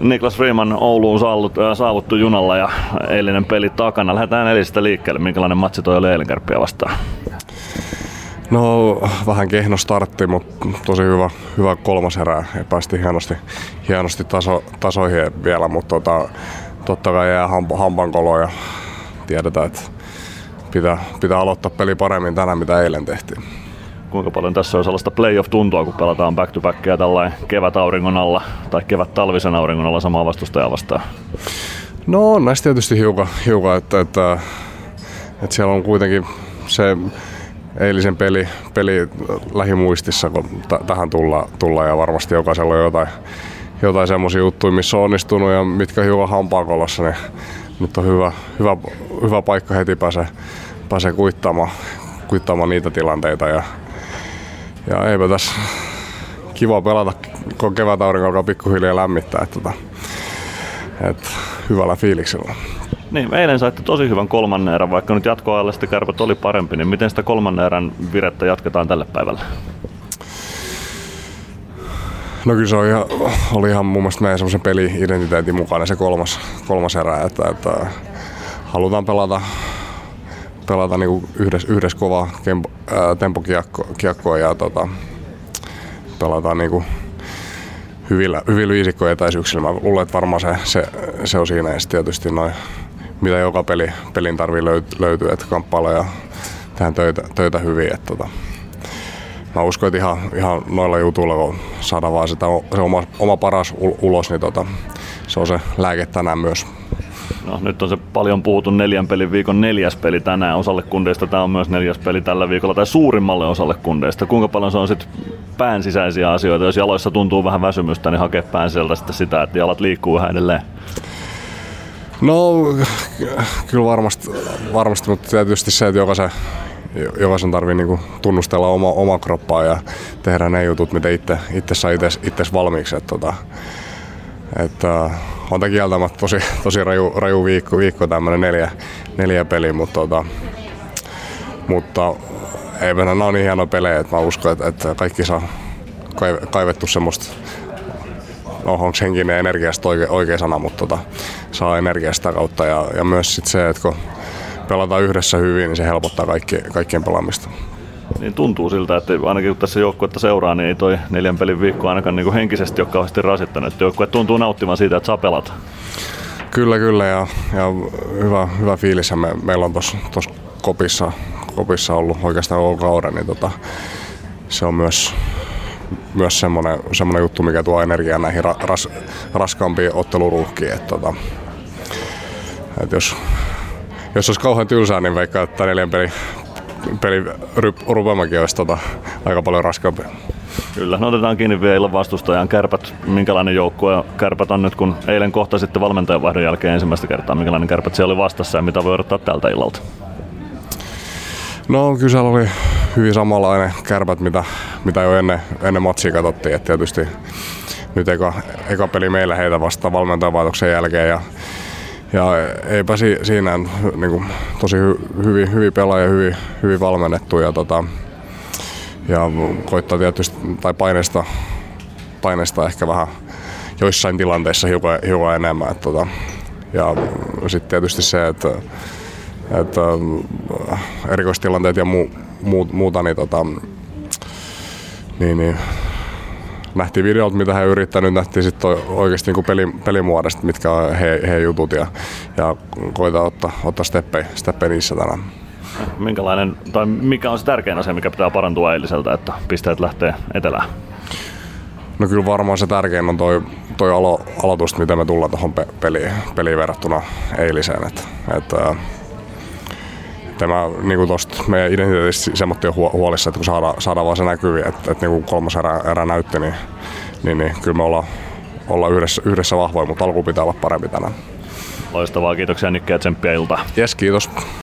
Niklas Freeman Ouluun äh, saavuttu junalla ja eilinen peli takana. Lähdetään eilisestä liikkeelle. Minkälainen matsi toi oli eilen vastaan? No vähän kehno startti, mutta tosi hyvä, hyvä kolmas erä ja päästiin hienosti, hienosti taso, tasoihin vielä, mutta tota, totta kai jää hamp, hampankolo ja tiedetään, että pitää, pitää aloittaa peli paremmin tänään, mitä eilen tehtiin. Kuinka paljon tässä on sellaista playoff-tuntua, kun pelataan back to backia tällainen kevät auringon alla tai kevät talvisen auringon alla samaa vastustajaa vastaan? No on näistä tietysti hiukan, hiukan että, että, että, siellä on kuitenkin se eilisen peli, peli lähimuistissa, kun t- tähän tullaan, tulla, ja varmasti jokaisella on jotain, jotain semmoisia juttuja, missä on onnistunut ja mitkä hiukan hampaakolossa, niin nyt on hyvä, hyvä, hyvä paikka heti pääsee, pääsee kuittaamaan, kuittaamaan niitä tilanteita ja, ja eipä tässä kiva pelata, kun kevät aurinko alkaa pikkuhiljaa lämmittää, että, että, että hyvällä fiiliksellä. Niin, eilen saitte tosi hyvän kolmannen erän, vaikka nyt jatkoajalle sitten kärpät oli parempi, niin miten sitä kolmannen erän virettä jatketaan tälle päivälle? No kyllä se oli ihan, oli ihan mun mielestä meidän semmoisen peli-identiteetin mukana se kolmas, kolmas erä, että, että halutaan pelata, pelata niinku yhdessä, yhdessä kovaa kempo, ää, tempokiekkoa ja tota, pelataan niinku hyvillä, hyvillä viisikkojen etäisyyksillä. Mä luulen, että varmaan se, se, se on siinä. Ja tietysti noin mitä joka peli, pelin tarvii löytyä, että kamppailla ja tehdään töitä, töitä hyvin. Että tota, mä uskon, että ihan, ihan noilla jutuilla, kun saadaan vaan sitä, se oma, oma paras ulos, niin tota, se on se lääke tänään myös. No, nyt on se paljon puhutun neljän pelin viikon neljäs peli tänään. Osalle kundeista tämä on myös neljäs peli tällä viikolla, tai suurimmalle osalle kundeista. Kuinka paljon se on sitten pään sisäisiä asioita? Jos jaloissa tuntuu vähän väsymystä, niin hakee pään sieltä sitten sitä, että jalat liikkuu vähän edelleen. No, kyllä varmasti, varmasti mutta tietysti se, että jokaisen, jokaisen tarvii niinku tunnustella oma, oma kroppaa ja tehdä ne jutut, mitä itse, itse saa itse valmiiksi. Että, tota, että on tämä kieltämättä tosi, tosi raju, raju viikko, viikko tämmöinen neljä, neljä peli, mutta, tota, mutta ei nämä on niin hienoja pelejä, että mä uskon, että, että kaikki saa kaivettu semmoista no, onko henkinen energiasta oikea, oikea sana, mutta tota, saa energiasta kautta. Ja, ja myös sit se, että kun pelataan yhdessä hyvin, niin se helpottaa kaikki, kaikkien pelaamista. Niin tuntuu siltä, että ainakin kun tässä joukkuetta seuraa, niin ei toi neljän pelin viikko ainakaan niin kuin henkisesti ole kauheasti rasittanut. Joukkue tuntuu nauttimaan siitä, että saa pelata. Kyllä, kyllä. Ja, ja hyvä, hyvä fiilis me, meillä on tuossa kopissa, kopissa ollut oikeastaan koko kauden, niin tota, se on myös myös semmoinen, semmoinen juttu, mikä tuo energiaa näihin ra, ras, raskaampiin otteluruuhkiin. Että, tota, että jos, jos olisi kauhean tylsää, niin vaikka että neljän peli, peli rupeamakin olisi tota, aika paljon raskaampi. Kyllä, no otetaan kiinni vielä vastustajan. Kärpät, minkälainen joukkue Kärpät on nyt, kun eilen kohta sitten valmentajanvaihdon jälkeen ensimmäistä kertaa, minkälainen Kärpät siellä oli vastassa ja mitä voi odottaa tältä illalta? No kyllä oli hyvin samanlainen kärpät, mitä, mitä jo ennen, ennen matsia katsottiin. Et tietysti nyt eka, eka peli meillä heitä vasta valmentajavaitoksen jälkeen ja, ja eipä si, siinä niin kuin, tosi hy, hyvin, hyvin pelaaja, hyvin, hyvin valmennettu ja, tota, ja koittaa tietysti, tai paineista, paineista ehkä vähän joissain tilanteissa hiukan, hiukan enemmän. Et, tota, ja sitten tietysti se, että, että erikoistilanteet ja muu, muuta, niin, tota, niin, niin nähtiin videolta, mitä he yrittänyt, nähtiin sitten oikeasti niin peli, pelimuodosta, mitkä on he, he jutut ja, ja koita ottaa, ottaa steppejä, steppejä niissä tänään. Minkälainen, tai mikä on se tärkein asia, mikä pitää parantua eiliseltä, että pisteet lähtee etelään? No kyllä varmaan se tärkein on toi, toi alo, aloitus, mitä me tullaan tuohon pe- peliin, peliin verrattuna eiliseen. Että, että tämä niin tosta meidän identiteetistä semmoinen huolissa, että kun saadaan, saadaan vaan se näkyviin, että, että niin kolmas erä, erä näytti, niin, niin, niin kyllä me ollaan, ollaan yhdessä, yhdessä vahvoja, mutta alku pitää olla parempi tänään. Loistavaa, kiitoksia Nikke ja tsemppiä iltaa. Yes, kiitos.